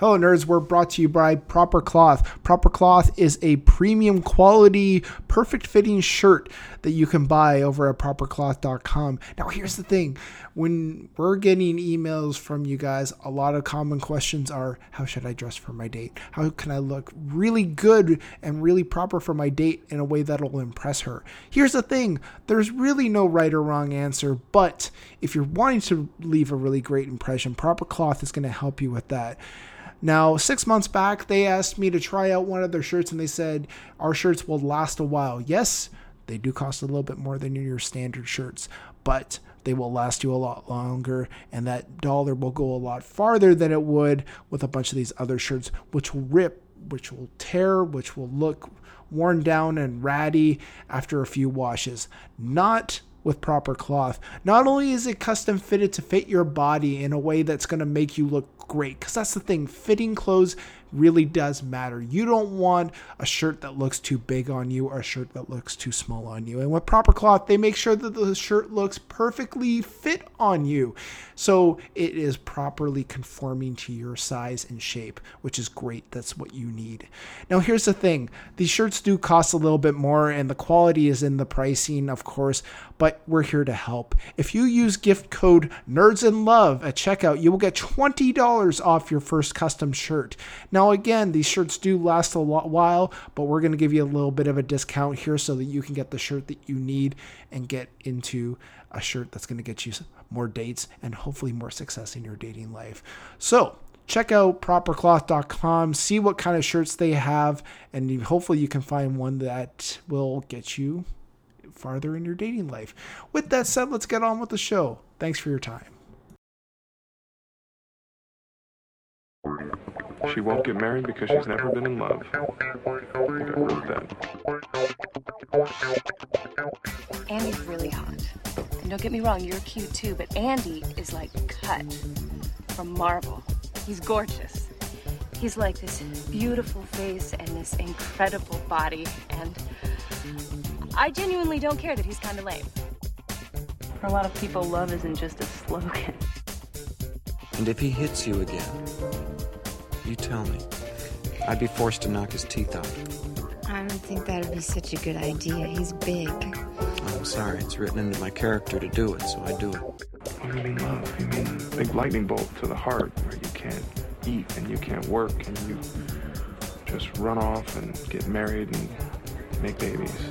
Hello, nerds. We're brought to you by Proper Cloth. Proper Cloth is a premium quality, perfect fitting shirt that you can buy over at propercloth.com. Now, here's the thing when we're getting emails from you guys, a lot of common questions are how should I dress for my date? How can I look really good and really proper for my date in a way that'll impress her? Here's the thing there's really no right or wrong answer, but if you're wanting to leave a really great impression, Proper Cloth is going to help you with that. Now, six months back, they asked me to try out one of their shirts and they said, Our shirts will last a while. Yes, they do cost a little bit more than your standard shirts, but they will last you a lot longer and that dollar will go a lot farther than it would with a bunch of these other shirts, which will rip, which will tear, which will look worn down and ratty after a few washes. Not with proper cloth. Not only is it custom fitted to fit your body in a way that's going to make you look great, because that's the thing, fitting clothes really does matter. You don't want a shirt that looks too big on you or a shirt that looks too small on you. And with proper cloth, they make sure that the shirt looks perfectly fit on you. So it is properly conforming to your size and shape, which is great. That's what you need. Now, here's the thing these shirts do cost a little bit more, and the quality is in the pricing, of course, but we're here to help. If you use gift code Nerds in Love at checkout, you will get $20 off your first custom shirt. Now, again, these shirts do last a while, but we're going to give you a little bit of a discount here so that you can get the shirt that you need and get into a shirt that's going to get you more dates and hopefully more success in your dating life. So, check out propercloth.com, see what kind of shirts they have, and hopefully you can find one that will get you farther in your dating life. With that said, let's get on with the show. Thanks for your time. She won't get married because she's never been in love. I think I wrote that. Andy's really hot. And don't get me wrong, you're cute too, but Andy is like cut from marble. He's gorgeous. He's like this beautiful face and this incredible body, and I genuinely don't care that he's kind of lame. For a lot of people, love isn't just a slogan. And if he hits you again, you tell me. I'd be forced to knock his teeth out. I don't think that would be such a good idea. He's big. I'm sorry. It's written into my character to do it, so I do it. What do you mean love? You mean big lightning bolt to the heart where you can't eat and you can't work and you just run off and get married and make babies.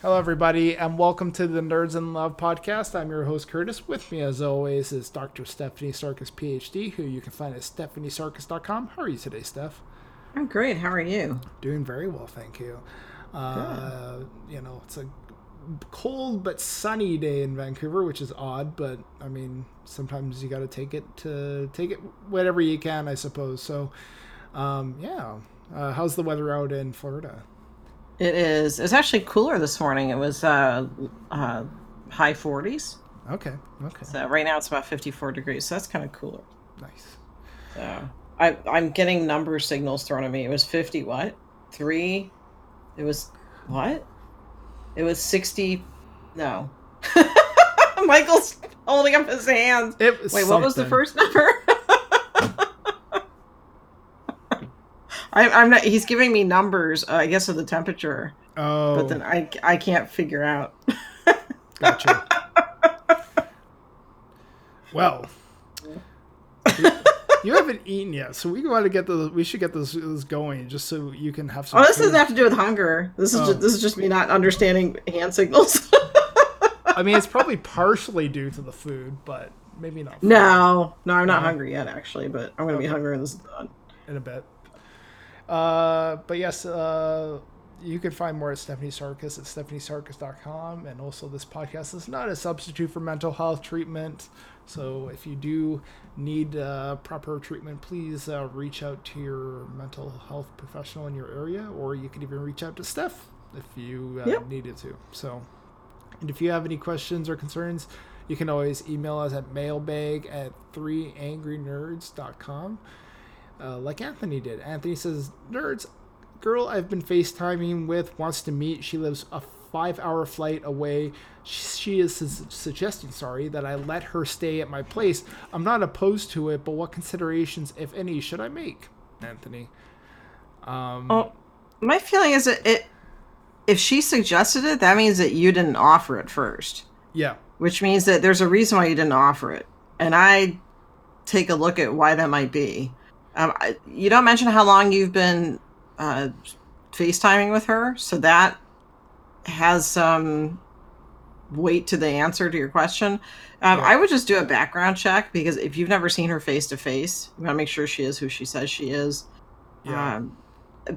Hello, everybody, and welcome to the Nerds in Love podcast. I'm your host, Curtis. With me, as always, is Dr. Stephanie Sarkis, PhD, who you can find at stephaniesarkis.com. How are you today, Steph? I'm great. How are you? Doing very well, thank you. Uh, you know, it's a cold but sunny day in Vancouver, which is odd, but I mean, sometimes you got to take it to take it whatever you can, I suppose. So, um, yeah. Uh, how's the weather out in Florida? It is. It's actually cooler this morning. It was uh, uh, high 40s. Okay. Okay. So right now it's about 54 degrees. So that's kind of cooler. Nice. So I I'm getting number signals thrown at me. It was 50 what? 3 It was what? It was 60 No. Michael's holding up his hands. Wait, something. what was the first number? I, I'm not. He's giving me numbers. Uh, I guess of the temperature. Oh. But then I I can't figure out. gotcha. well. You haven't eaten yet, so we want to get the. We should get this, this going, just so you can have some. Oh, this food. doesn't have to do with hunger. This is oh. just, this is just me not understanding hand signals. I mean, it's probably partially due to the food, but maybe not. No, no, I'm not no. hungry yet, actually, but I'm gonna okay. be hungry when this is done. In a bit. Uh, but yes, uh, you can find more at Stephanie Sarkis at stephaniesarkis.com. And also, this podcast is not a substitute for mental health treatment. So, if you do need uh, proper treatment, please uh, reach out to your mental health professional in your area, or you can even reach out to Steph if you uh, Yep. needed to. So, and if you have any questions or concerns, you can always email us at mailbag at 3angrynerds.com. Uh, like Anthony did. Anthony says, Nerds, girl I've been FaceTiming with wants to meet. She lives a five hour flight away. She, is su- suggesting, sorry, that I let her stay at my place. I'm not opposed to it, but what considerations, if any, should I make? Anthony. Um, Oh, my feeling is that it. If she suggested it, that means that you didn't offer it first, yeah. which means that there's a reason why you didn't offer it. And I take a look at why that might be. Um, I, you don't mention how long you've been uh, FaceTiming with her, so that has some weight to the answer to your question. Um, I would just do a background check because if you've never seen her face to face, you want to make sure she is who she says she is. Yeah. Um,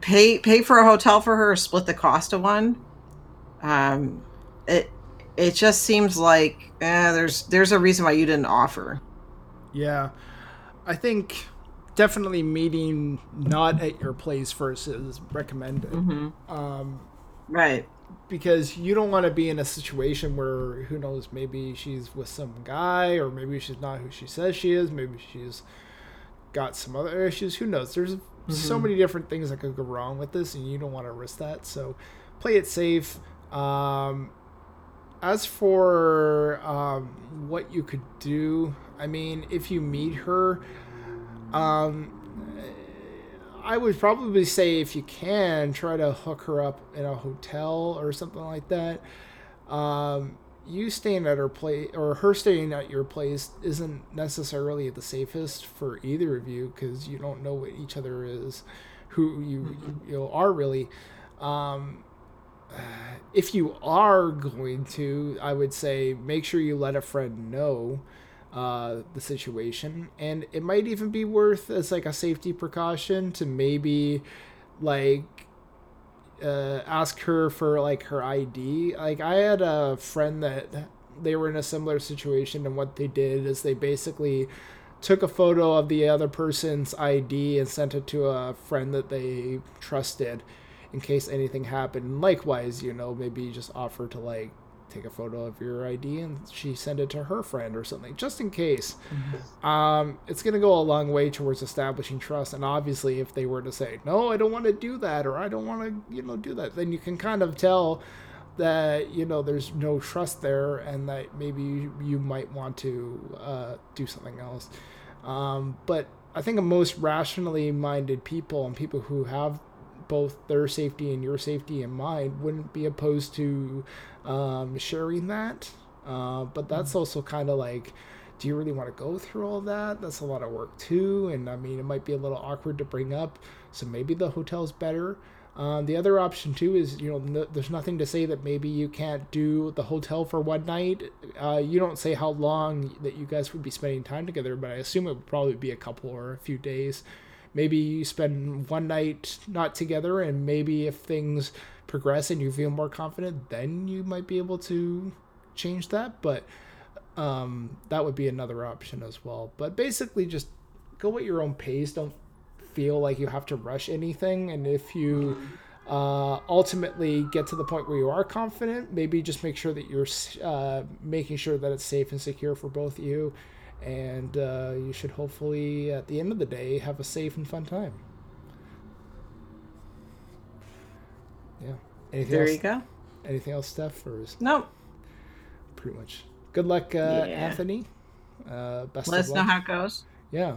pay pay for a hotel for her, or split the cost of one. Um, it it just seems like eh, there's there's a reason why you didn't offer. Yeah. I think definitely meeting not at your place first is recommended. Um, Right. because you don't want to be in a situation where who knows maybe she's with some guy or maybe she's not who she says she is maybe she's got some other issues who knows there's so Mhm. many different things that could go wrong with this and you don't want to risk that so play it safe um, as for um, what you could do i mean if you meet her um, I would probably say if you can, try to hook her up in a hotel or something like that. Um, you staying at her place or her staying at your place isn't necessarily the safest for either of you because you don't know what each other is, who you you know, are really. Um, if you are going to, I would say make sure you let a friend know uh, the situation, and it might even be worth as like a safety precaution to maybe like uh, ask her for like her ID. Like I had a friend that they were in a similar situation, and what they did is they basically took a photo of the other person's ID and sent it to a friend that they trusted in case anything happened. Likewise, you know, maybe just offer to like take a photo of your ID and she send it to her friend or something, just in case. Um, it's going to go a long way towards establishing trust. And obviously, if they were to say, no, I don't want to do that, or I don't want to, you know, do that, then you can kind of tell that, you know, there's no trust there and that maybe you, you might want to uh, do something else. Um, but I think most rationally minded people and people who have both their safety and your safety in mind wouldn't be opposed to um, sharing that. Uh, but that's also kind of like, do you really want to go through all that? That's a lot of work too. And I mean, it might be a little awkward to bring up. So maybe the hotel's better. Um, the other option too is, you know, no, there's nothing to say that maybe you can't do the hotel for one night. Uh, you don't say how long that you guys would be spending time together, but I assume it would probably be a couple or a few days maybe you spend one night not together and maybe if things progress and you feel more confident then you might be able to change that. But um, that would be another option as well. But basically just go at your own pace. Don't feel like you have to rush anything. And if you uh, ultimately get to the point where you are confident maybe just make sure that you're uh, making sure that it's safe and secure for both you. And uh, you should hopefully at the end of the day have a safe and fun time yeah anything There else you go. anything else steph or is Nope. pretty much good luck uh, Yeah. anthony uh, best Let us know how it goes. yeah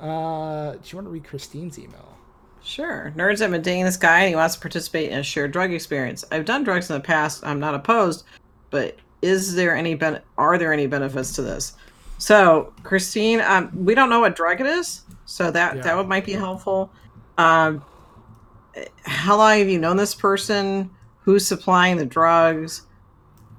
uh, do you want to read christine's email Sure. Nerds, I've been dating this guy and he wants to participate in a shared drug experience. I've done drugs in the past. I'm not opposed, but is there any ben- are there any benefits to this? So, Christine, um, we don't know what drug it is, so that Yeah. that would might be helpful. Um, how long have you known this person? Who's supplying the drugs?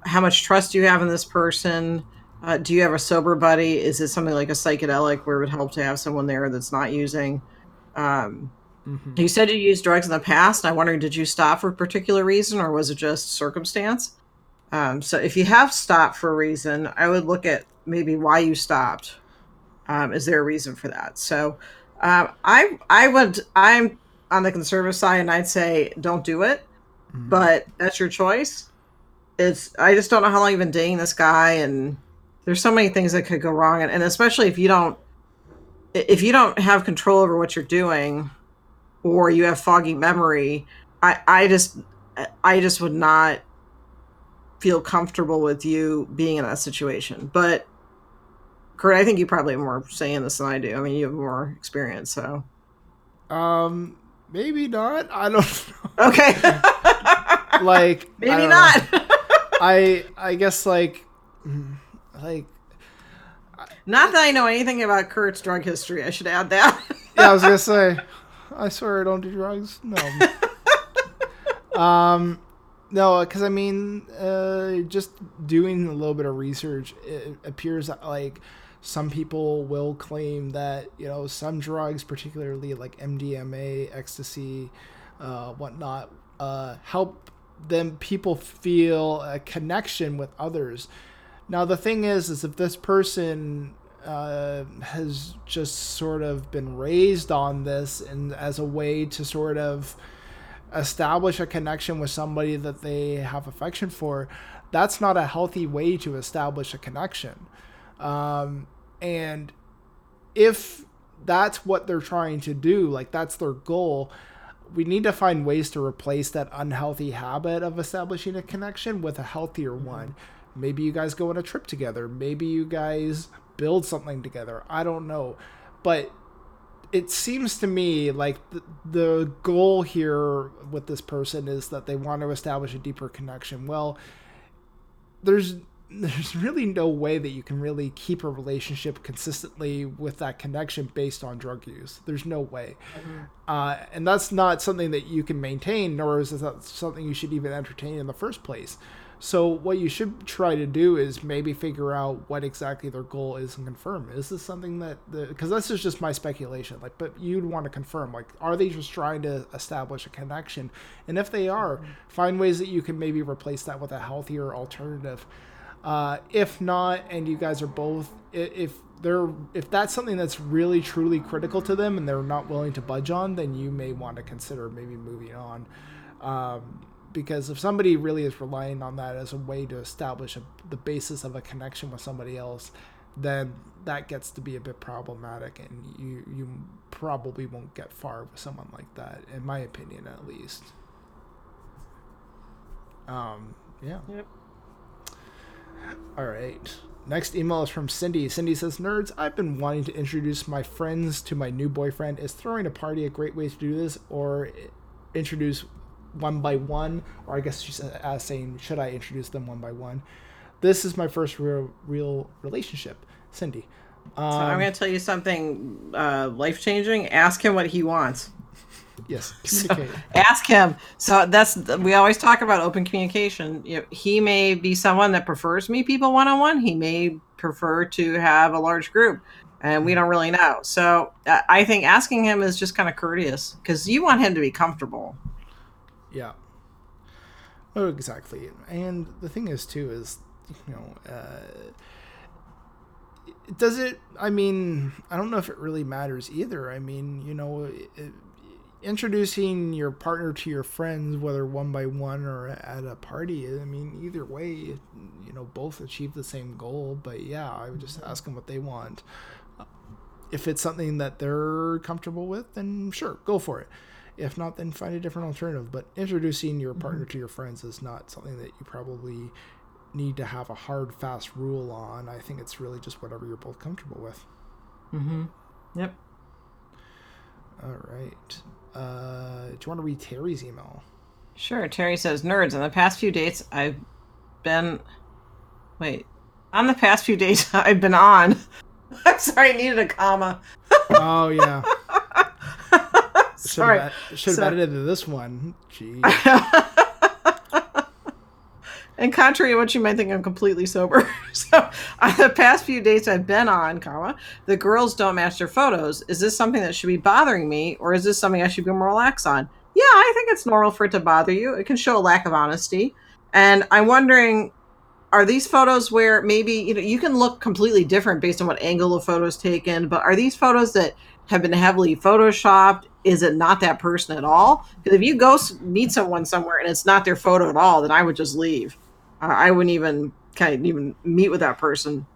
How much trust do you have in this person? Uh, do you have a sober buddy? Is it something like a psychedelic where it would help to have someone there that's not using? Um, Mhm. You said you used drugs in the past. I wonder, did you stop for a particular reason or was it just circumstance? Um, so if you have stopped for a reason, I would look at maybe why you stopped. Um, is there a reason for that? So um, I I would I'm on the conservative side and I'd say don't do it, but that's your choice. It's I just don't know how long you've been dating this guy and there's so many things that could go wrong and, and especially if you don't if you don't have control over what you're doing or you have foggy memory i i just i just would not feel comfortable with you being in that situation. But kurt i think you probably have more say in this than i do. I mean you have more experience so. Um, maybe not. I don't know. okay like maybe don't I I guess like mm, like not that i know anything about kurt's drug history i should add that yeah, I was gonna say, I swear I don't do drugs. No. um, no, because I mean, uh, just doing a little bit of research, it appears that, like some people will claim that you know some drugs, particularly like MDMA, ecstasy, uh, whatnot, uh, help them people feel a connection with others. Now the thing is, is if this person uh, has just sort of been raised on this and as a way to sort of establish a connection with somebody that they have affection for, that's not a healthy way to establish a connection. Um, and if that's what they're trying to do, like that's their goal, we need to find ways to replace that unhealthy habit of establishing a connection with a healthier one. Maybe you guys go on a trip together. Maybe you guys build something together. I don't know. But it seems to me like the, the goal here with this person is that they want to establish a deeper connection. Well, there's there's really no way that you can really keep a relationship consistently with that connection based on drug use. There's no way. Uh, and that's not something that you can maintain, nor is that something you should even entertain in the first place. So what you should try to do is maybe figure out what exactly their goal is and confirm. Is this something that the because this is just my speculation. Like, but you'd want to confirm. Like, are they just trying to establish a connection? And if they are, find ways that you can maybe replace that with a healthier alternative. Uh, if not, and you guys are both, if they're if that's something that's really truly critical to them and they're not willing to budge on, then you may want to consider maybe moving on. Um, because if somebody really is relying on that as a way to establish a, the basis of a connection with somebody else, then that gets to be a bit problematic, and you you probably won't get far with someone like that, in my opinion, at least. Um, yeah. Yep. All right. Next email is from Cindy. Cindy says, Nerds, I've been wanting to introduce my friends to my new boyfriend. Is throwing a party a great way to do this, or introduce one by one? Or I guess she's uh, saying, should I introduce them one by one? This is my first real, real relationship. Cindy. Um, so i'm going to tell you something uh, life-changing ask him what he wants yes, So, ask him. So that's we always talk about open communication. You know, he may be someone that prefers meet people one on one. He may prefer to have a large group, and we don't really know. So uh, I think asking him is just kind of courteous because you want him to be comfortable. Yeah. Oh, exactly. And the thing is, too, is, you know, uh, does it, I mean, I don't know if it really matters either. I mean, you know, it, introducing your partner to your friends, whether one by one or at a party, I mean, either way, you know, both achieve the same goal. But yeah, I would just ask them what they want. If it's something that they're comfortable with, then sure, go for it. If not, then find a different alternative. But introducing your partner to your friends is not something that you probably need to have a hard, fast rule on. I think it's really just whatever you're both comfortable with. Mm-hmm. Yep. All right. Uh, do you want to read Terry's email? Sure. Terry says, "Nerds. On the past few dates, I've been. Wait. On the past few dates, I've been on. I'm sorry, I needed a comma. Oh yeah. Sorry. Should have So- edited this one. Gee. And contrary to what you might think, I'm completely sober. so, on the past few dates I've been on, comma, the girls don't match their photos. Is this something that should be bothering me, or is this something I should be more relaxed on? Yeah, I think it's normal for it to bother you. It can show a lack of honesty. And I'm wondering, are these photos where maybe you know you can look completely different based on what angle the photo's taken, but are these photos that have been heavily photoshopped? Is it not that person at all? Because if you go meet someone somewhere and it's not their photo at all, then I would just leave. Uh, I wouldn't even kind of even meet with that person.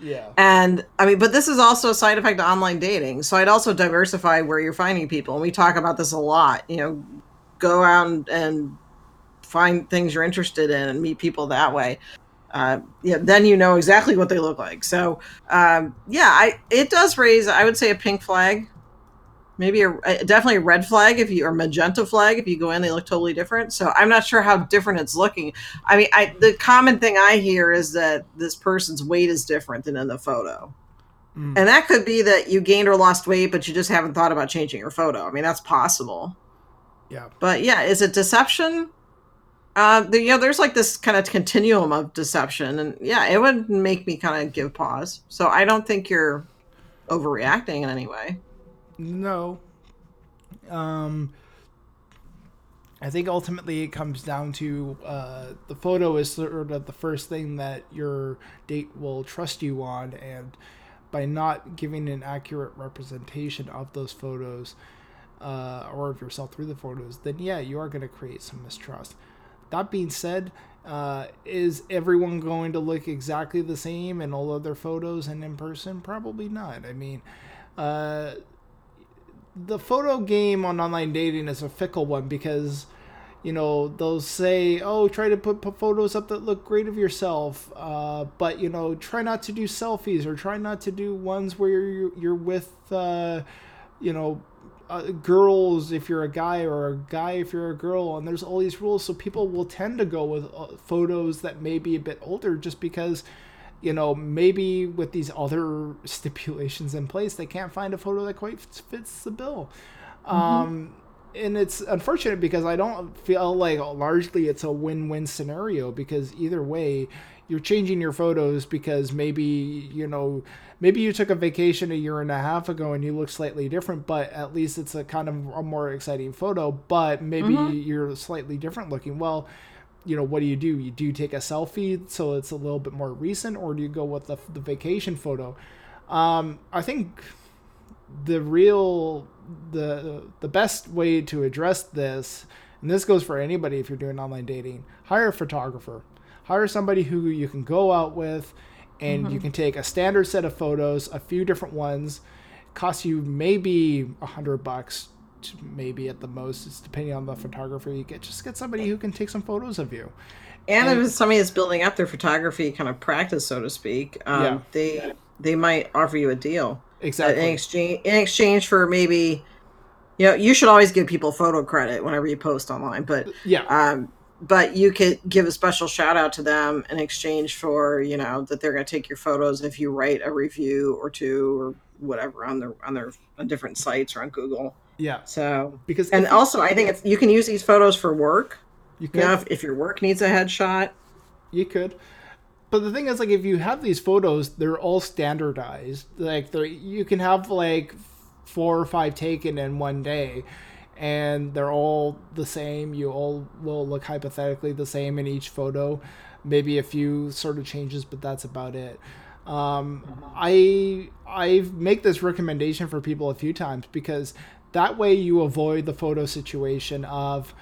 Yeah. And I mean, but this is also a side effect of online dating. So I'd also diversify where you're finding people. And we talk about this a lot. You know, go out and, and find things you're interested in and meet people that way. Uh, yeah, then you know exactly what they look like. So um, yeah, I it does raise. I would say a pink flag, maybe a, a- definitely a red flag if you or magenta flag if you go in they look totally different. So I'm not sure how different it's looking. I mean, I the common thing I hear is that this person's weight is different than in the photo. Mm. And that could be that you gained or lost weight, but you just haven't thought about changing your photo. I mean, that's possible. Yeah. But yeah, is it deception? Uh, the, you know, there's like this kind of continuum of deception, and yeah, it would make me kind of give pause. So I don't think you're overreacting in any way. No. Um, I think ultimately it comes down to uh, the photo is sort of the first thing that your date will trust you on, and by not giving an accurate representation of those photos uh, or of yourself through the photos, then yeah, you are going to create some mistrust. That being said, uh, is everyone going to look exactly the same in all of their photos and in person? Probably not. I mean, uh, the photo game on online dating is a fickle one because you know they'll say oh try to put, put photos up that look great of yourself uh, but you know try not to do selfies or try not to do ones where you're, you're with uh, you know uh, girls if you're a guy or a guy if you're a girl and there's all these rules so people will tend to go with uh, photos that may be a bit older just because you know maybe with these other stipulations in place they can't find a photo that quite fits the bill. Um, and it's unfortunate because i don't feel like largely it's a win-win scenario because either way you're changing your photos because maybe you know maybe you took a vacation a year and a half ago and you look slightly different but at least it's a kind of a more exciting photo but maybe Mhm. you're slightly different looking. Well you know what do you do? You do you take a selfie so it's a little bit more recent or do you go with the, the vacation photo? Um, i think the real the the best way to address this and this goes for anybody if you're doing online dating hire a photographer. Hire somebody who you can go out with and you Mhm. can take a standard set of photos a few different ones. Cost you maybe a hundred bucks maybe at the most it's depending on the photographer you get just get somebody who can take some photos of you And, And- if somebody is building up their photography kind of practice, so to speak, um, Yeah. they they might offer you a deal Exactly. in exchange in exchange for maybe. You know, you should always give people photo credit whenever you post online, but yeah um, but you could give a special shout out to them in exchange for you know that they're going to take your photos if you write a review or two or whatever on their on their on different sites or on Google. Yeah So because and also I think it's you can use these photos for work. you You know, if, if your work needs a headshot, You could. But the thing is, like, if you have these photos, they're all standardized. Like, they you can have like four or five taken in one day, and they're all the same. You all will look hypothetically the same in each photo. Maybe a few sort of changes, but that's about it. Um, I I make this recommendation for people a few times because that way you avoid the photo situation of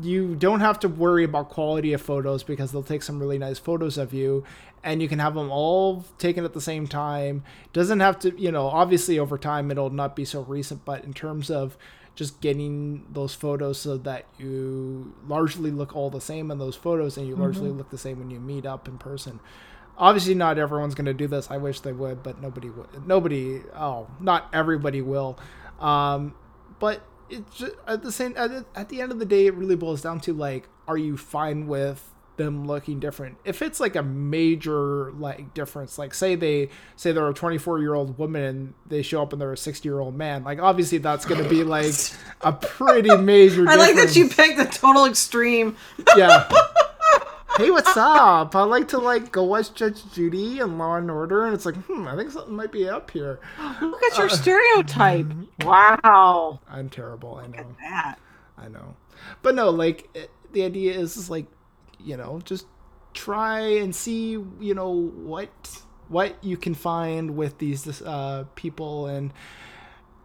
you don't have to worry about quality of photos because they'll take some really nice photos of you and you can have them all taken at the same time doesn't have to you know obviously over time it'll not be so recent but in terms of just getting those photos so that you largely look all the same in those photos and you largely Mhm. look the same when you meet up in person obviously not everyone's going to do this i wish they would but nobody would nobody oh not everybody will um, but it's just, at the same at, the- at the end of the day it really boils down to like are you fine with them looking different. If it's like a major like difference, like say they say they're a 24 year old woman and they show up and they're a 60 year old man, like obviously that's going to be like a pretty major. Difference. I like that you picked the total extreme. Yeah. hey, what's up? I like to like go watch Judge Judy and Law and Order, and it's like, hmm, I think something might be up here. Look at your stereotype. Wow. I'm terrible. I know. That. I know. But no, like it, the idea is, is like, you know, just try and see, you know, what what you can find with these uh, people, and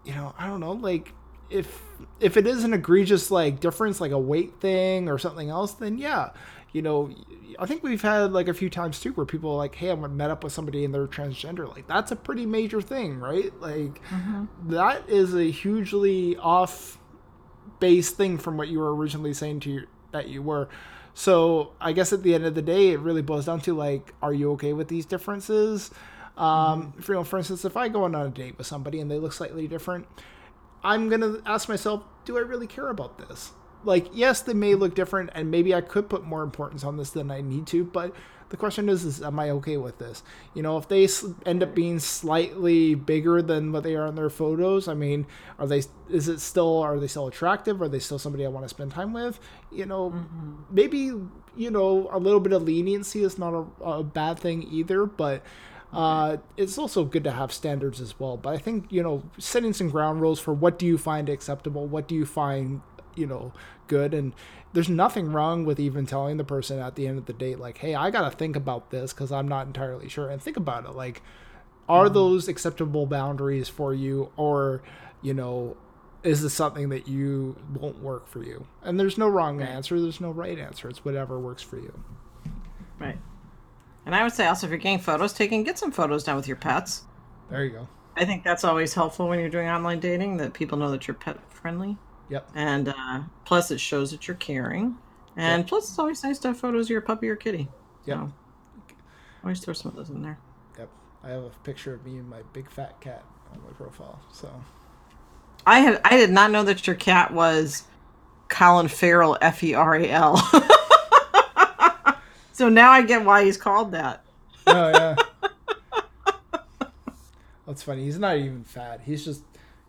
you know, I don't know, like if if it is an egregious like difference, like a weight thing or something else, then yeah, you know, I think we've had like a few times too where people are like, hey, I met up with somebody and they're transgender. Like that's a pretty major thing, right? Like that is a hugely off base thing from what you were originally saying to you that you were. So I guess at the end of the day, it really boils down to like, are you okay with these differences? Um, for, you know, for instance, if I go on a date with somebody and they look slightly different, I'm gonna ask myself, do I really care about this? Like, yes, they may look different, and maybe I could put more importance on this than I need to. But the question is, is am I okay with this? You know, if they end up being slightly bigger than what they are in their photos, I mean, are they? Is it still? Are they still attractive? Are they still somebody I want to spend time with? You know, maybe you know a little bit of leniency is not a, a bad thing either, but. Uh, it's also good to have standards as well. But I think you know setting some ground rules for what do you find acceptable, what do you find you know good, and there's nothing wrong with even telling the person at the end of the date like, hey, I gotta think about this because I'm not entirely sure, and think about it like, are mm-hmm. those acceptable boundaries for you, or you know. Is this something that you won't work for you? And there's no wrong answer. There's no right answer. It's whatever works for you. Right. And I would say also, if you're getting photos taken, get some photos done with your pets. There you go. I think that's always helpful when you're doing online dating that people know that you're pet friendly. Yep. And uh, plus, it shows that you're caring. And Yep. plus, it's always nice to have photos of your puppy or kitty. Yeah. So, always throw some of those in there. Yep. I have a picture of me and my big fat cat on my profile. So I had I did not know that your cat was Colin Farrell, F E R A L. So now I get why he's called that. Oh yeah. That's funny. He's not even fat. He's just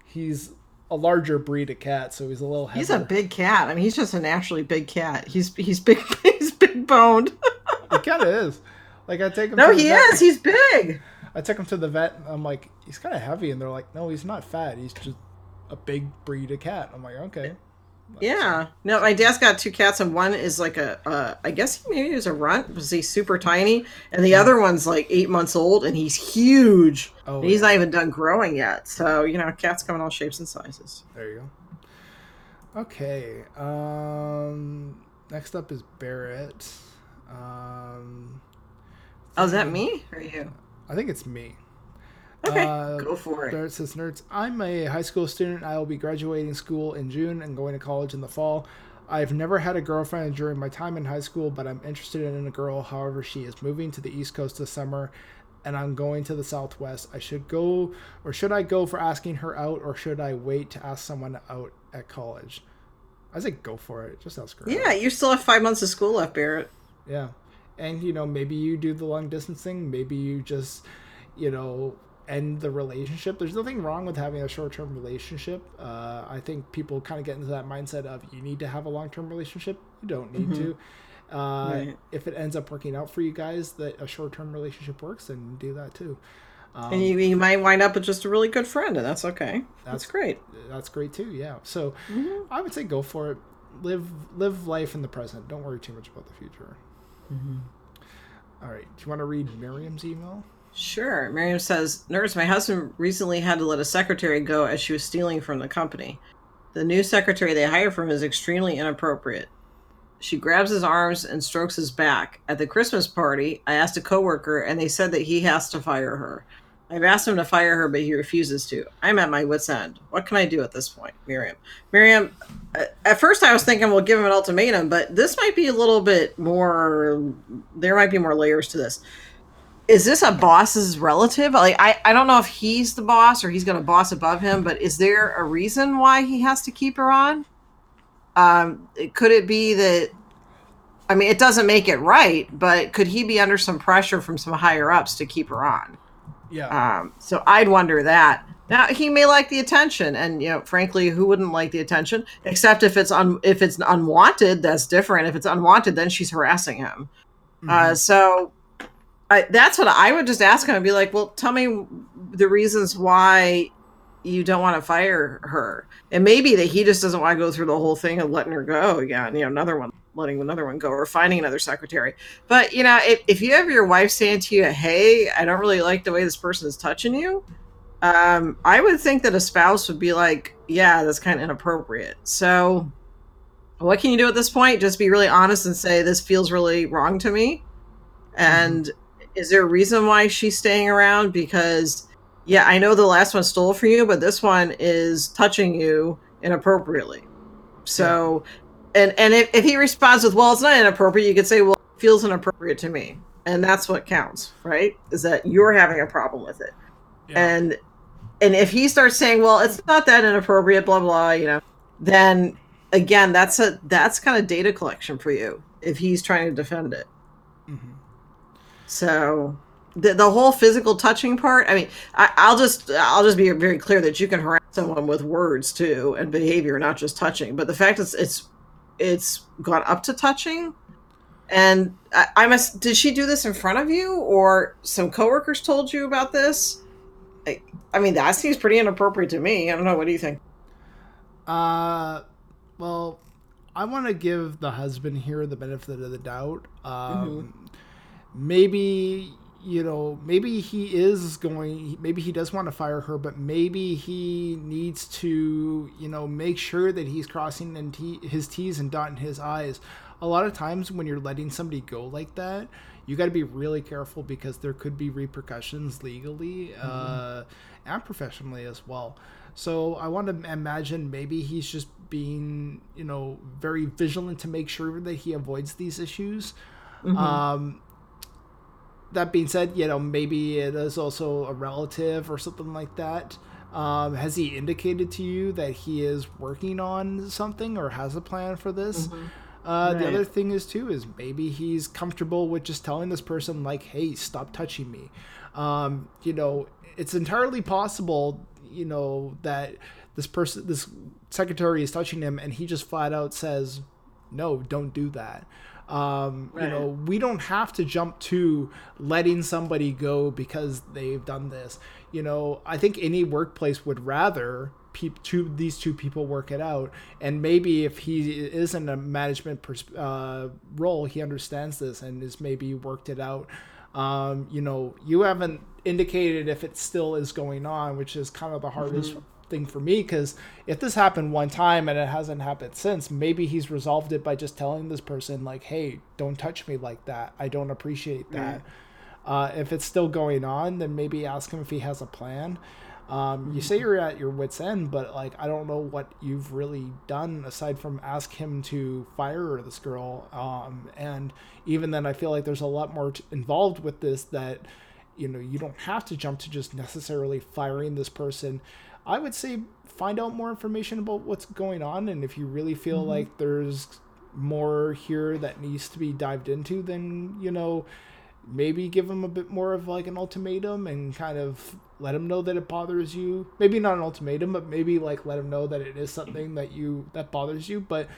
he's a larger breed of cat, so he's a little heavier. He's a big cat. I mean, he's just a naturally big cat. He's he's big. He's big boned. He kind of is. Like I take him. No, to the he vet- is. He's big. I took him to the vet. And I'm like, he's kind of heavy, and they're like, no, he's not fat. He's just a big breed of cat. I'm like, okay. Yeah. No, my dad's got two cats, and one is like a, uh, I guess he maybe was a runt because he's super tiny, and the other one's like eight months old, and he's huge. Oh, and he's yeah. not even done growing yet. So you know, cats come in all shapes and sizes. There you go. Okay. Um. Next up is Barrett. Um. Oh, is that me or you? I think it's me. Okay, Uh, go for it. Barrett says, Nerds, I'm a high school student. I will be graduating school in June and going to college in the fall. I've never had a girlfriend during my time in high school, but I'm interested in a girl. However, she is moving to the East Coast this summer, and I'm going to the Southwest. I should go, or should I go for asking her out, or should I wait to ask someone out at college? I say go for it. Just ask her. out. Yeah, you still have five months of school left, Barrett. Yeah. And, you know, maybe you do the long distance thing. Maybe you just, you know, end the relationship. There's nothing wrong with having a short term relationship. Uh, I think people kind of get into that mindset of you need to have a long term relationship. You don't need Mhm. to. Uh, Right. If it ends up working out for you guys that a short term relationship works, then do that too. Um, and you, you might wind up with just a really good friend, and that's okay. That's, great. That's great too. Yeah. So Mm-hmm. I would say go for it. Live live life in the present. Don't worry too much about the future. Mm-hmm. All right. Do you want to read Miriam's email? Sure. Miriam says, Nurse, my husband recently had to let a secretary go as she was stealing from the company. The new secretary they hired from is extremely inappropriate. She grabs his arms and strokes his back. At the Christmas party, I asked a coworker, and they said that he has to fire her. I've asked him to fire her, but he refuses to. I'm at my wits' end. What can I do at this point, Miriam? Miriam, at first I was thinking we'll give him an ultimatum, but this might be a little bit more. There might be more layers to this is this a boss's relative? Like I, I don't know if he's the boss or he's got a boss above him, but is there a reason why he has to keep her on? Um, could it be that I mean, it doesn't make it right, but could he be under some pressure from some higher ups to keep her on? Yeah. Um, so I'd wonder that. Now he may like the attention, and you know, frankly, who wouldn't like the attention? Except if it's un- if it's unwanted, that's different. If it's unwanted, then she's harassing him. Uh, so I, that's what I would just ask him and be like, well, tell me the reasons why you don't want to fire her. And maybe that he just doesn't want to go through the whole thing of letting her go again, you know, another one, letting another one go or finding another secretary. But, you know, if, if you have your wife saying to you, hey, I don't really like the way this person is touching you, um, I would think that a spouse would be like, yeah, that's kind of inappropriate. So what can you do at this point? Just be really honest and say, this feels really wrong to me. And is there a reason why she's staying around? Because, yeah, I know the last one stole from you, but this one is touching you inappropriately. So, and and if, if he responds with, well, it's not inappropriate, you could say, well, it feels inappropriate to me. And that's what counts, right? Is that you're having a problem with it. And and if he starts saying, well, it's not that inappropriate, blah blah, you know, then again, that's a that's kind of data collection for you if he's trying to defend it. Mm-hmm. So the, the whole physical touching part. I mean, I, I'll just I'll just be very clear that you can harass someone with words too and behavior, not just touching. But the fact is, it's it's gone up to touching. And I, I must. Did she do this in front of you, or some coworkers told you about this? I, I mean, that seems pretty inappropriate to me. I don't know. What do you think? Uh, well, I want to give the husband here the benefit of the doubt. Um, Maybe you know, maybe he is going. Maybe he does want to fire her, but maybe he needs to, you know, make sure that he's crossing and t- his T's and dotting his I's. A lot of times when you're letting somebody go like that, you got to be really careful because there could be repercussions legally uh, and professionally as well. So I want to imagine maybe he's just being, you know, very vigilant to make sure that he avoids these issues. Um, that being said, you know, maybe it is also a relative or something like that. Um, has he indicated to you that he is working on something or has a plan for this? Uh, The other thing is too is maybe he's comfortable with just telling this person like, "Hey, stop touching me." Um, you know, it's entirely possible, you know, that this person, this secretary, is touching him, and he just flat out says, "No, don't do that." Um, You know, we don't have to jump to letting somebody go because they've done this. You know, I think any workplace would rather peop two these two people work it out, and maybe if he is in a management pers- uh, role, he understands this and is maybe worked it out. Um, you know, you haven't indicated if it still is going on, which is kind of the hardest thing for me because if this happened one time and it hasn't happened since, maybe he's resolved it by just telling this person like, "Hey, don't touch me like that. I don't appreciate that." Uh, if it's still going on, then maybe ask him if he has a plan. Um, you say you're at your wits' end, but like I don't know what you've really done aside from ask him to fire this girl. Um, and even then, I feel like there's a lot more t- involved with this that you know you don't have to jump to just necessarily firing this person. I would say find out more information about what's going on, and if you really feel mm-hmm. like there's more here that needs to be dived into, then you know maybe give him a bit more of like an ultimatum and kind of let him know that it bothers you. Maybe not an ultimatum but maybe like let him know that it is something that you that bothers you but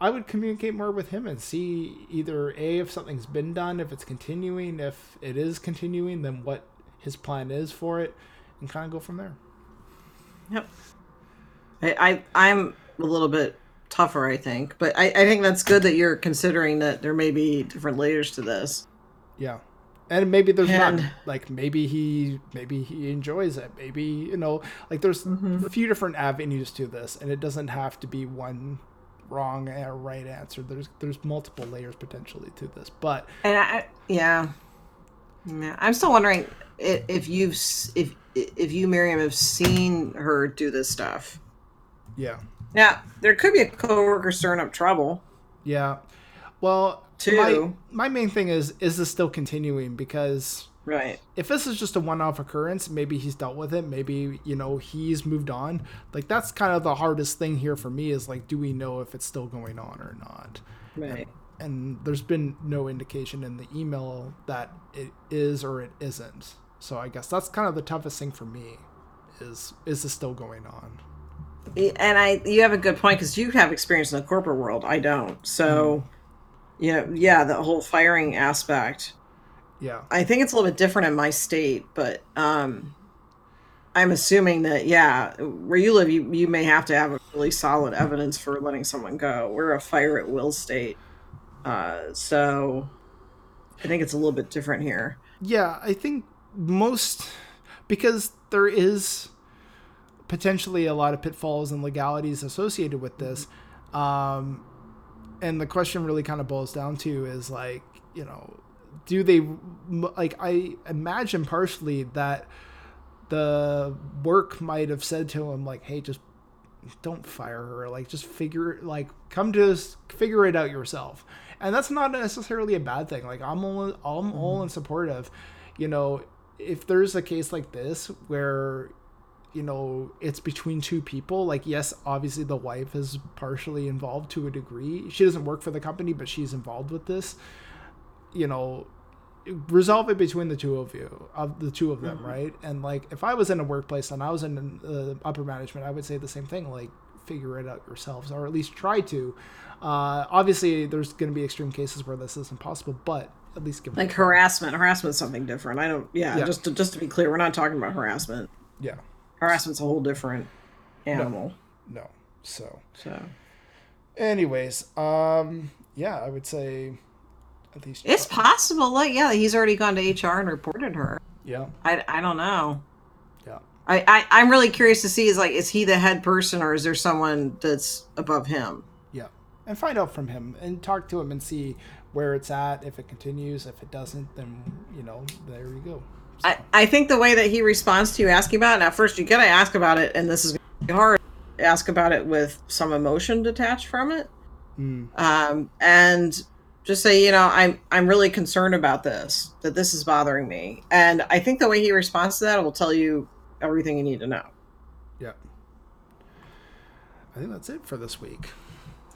i would communicate more with him and see either a if something's been done if it's continuing if it is continuing then what his plan is for it and kind of go from there Yep. I, I I'm a little bit tougher, I think, but I, I think that's good that you're considering that there may be different layers to this. yeah. And maybe there's not like maybe he maybe he enjoys it. Maybe you know like there's mm-hmm. a few different avenues to this and it doesn't have to be one wrong or right answer. There's there's multiple layers potentially to this but And I, yeah, yeah. I'm still wondering if you've if if you Miriam have seen her do this stuff. yeah Now there could be a coworker stirring up trouble. yeah well Two. my, my main thing is is this still continuing because Right. if this is just a one-off occurrence maybe he's dealt with it maybe you know he's moved on like that's kind of the hardest thing here for me is like do we know if it's still going on or not Right. and there's been no indication in the email that it is or it isn't. So I guess that's kind of the toughest thing for me is is this still going on? and I you have a good point because you have experience in the corporate world. I don't. So, you know, yeah, the whole firing aspect. Yeah. I think it's a little bit different in my state, but um, I'm assuming that yeah, where you live, you you may have to have a really solid evidence for letting someone go. We're a fire at will state, uh, so I think it's a little bit different here. Yeah, I think most because there is potentially a lot of pitfalls and legalities associated with this. Um, and the question really kind of boils down to is like, you know, do they like I imagine partially that the work might have said to him like, "Hey, just don't fire her. Like, just figure like come to figure it out yourself." And that's not necessarily a bad thing. Like, I'm all I'm all in support of, you know, if there's a case like this where you know it's between two people like yes obviously the wife is partially involved to a degree. She doesn't work for the company but she's involved with this. You know resolve it between the two of you of the two of them Mhm. right? And like if i was in a workplace and i was in uh, upper management i would say the same thing. Like figure it out yourselves or at least try to uh, obviously there's going to be extreme cases where this isn't possible but at least give Like harassment. harassment, is something different. I don't. Yeah, Yeah. just to, just to be clear, we're not talking about harassment. yeah Harassment's a whole different animal. no so So anyways um yeah i would say at least it's possible. Like, yeah, he's already gone to HR and reported her. yeah I, I don't know. yeah I, I I'm really curious to see is like is he the head person or is there someone that's above him? Yeah. And find out from him and talk to him and see where it's at. If it continues, if it doesn't, then, you know, there you go. I, I think the way that he responds to you asking about it, now first you gotta ask about it, and this is be hard. Ask about it with some emotion detached from it, Mm. um, and just say, you know, I'm I'm really concerned about this, that this is bothering me, and I think the way he responds to that will tell you everything you need to know. Yeah. I think that's it for this week.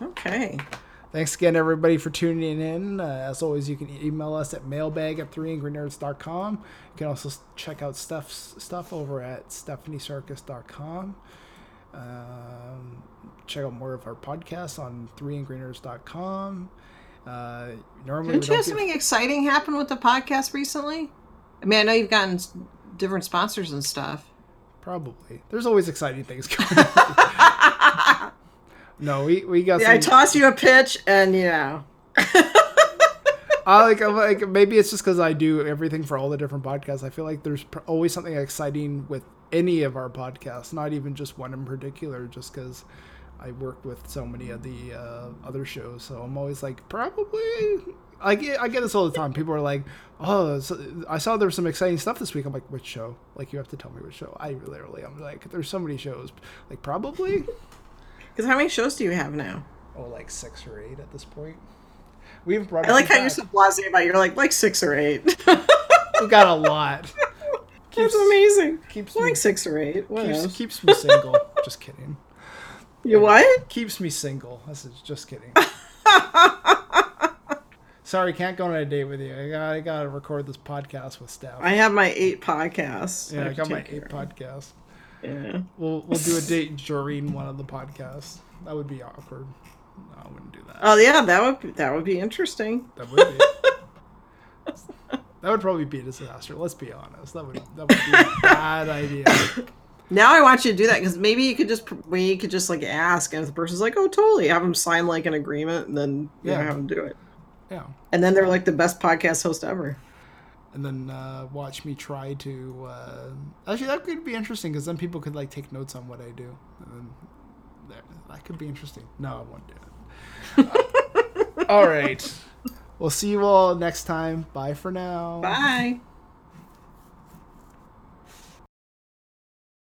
Okay. Thanks again, everybody, for tuning in. Uh, as always, you can email us at mailbag at 3angrynerds.com. You can also check out stuff stuff over at stephaniesarkis.com. Um, check out more of our podcasts on 3angrynerds.com. Uh, normally, Didn't you have something exciting happen with the podcast recently? I mean, I know you've gotten different sponsors and stuff. Probably. There's always exciting things going on. no, we, we got Yeah, I toss you a pitch, and you know, I like, I'm like maybe it's just because I do everything for all the different podcasts. I feel like there's pr- always something exciting with any of our podcasts, not even just one in particular, just because I work with so many of the uh, other shows. So I'm always like, probably. I get, I get this all the time. People are like, "Oh, so I saw there was some exciting stuff this week." I'm like, "Which show?" Like, you have to tell me which show. I literally, I'm like, "There's so many shows." Like, probably. because how many shows do you have now? Oh, like six or eight at this point. We've brought. I like how few you're so blasé about. it. You're like like six or eight. We got a lot. That's amazing. Keeps like me- six or eight. What keeps, else? keeps me single. just kidding. You what? Keeps me single. This is just kidding. Sorry, can't go on a date with you. I got I got to record this podcast with Steph. I have my eight podcasts. yeah, I have got my eight podcasts. Yeah. We'll we'll do a date during one of the podcasts. That would be awkward. No, I wouldn't do that. Oh yeah, that would be, that would be interesting. That would be. that would probably be a disaster. Let's be honest. That would that would be a bad idea. Now I want you to do that because maybe you could just we you could just like ask, and if the person's like, "Oh, totally," have them sign like an agreement, and then yeah, Yeah. have them do it. Yeah. And then they're like the best podcast host ever. and then uh, watch me try to. Uh, actually, that could be interesting because then people could like take notes on what I do. And then that could be interesting. No, I won't do it. all right. We'll see you all next time. Bye for now. Bye.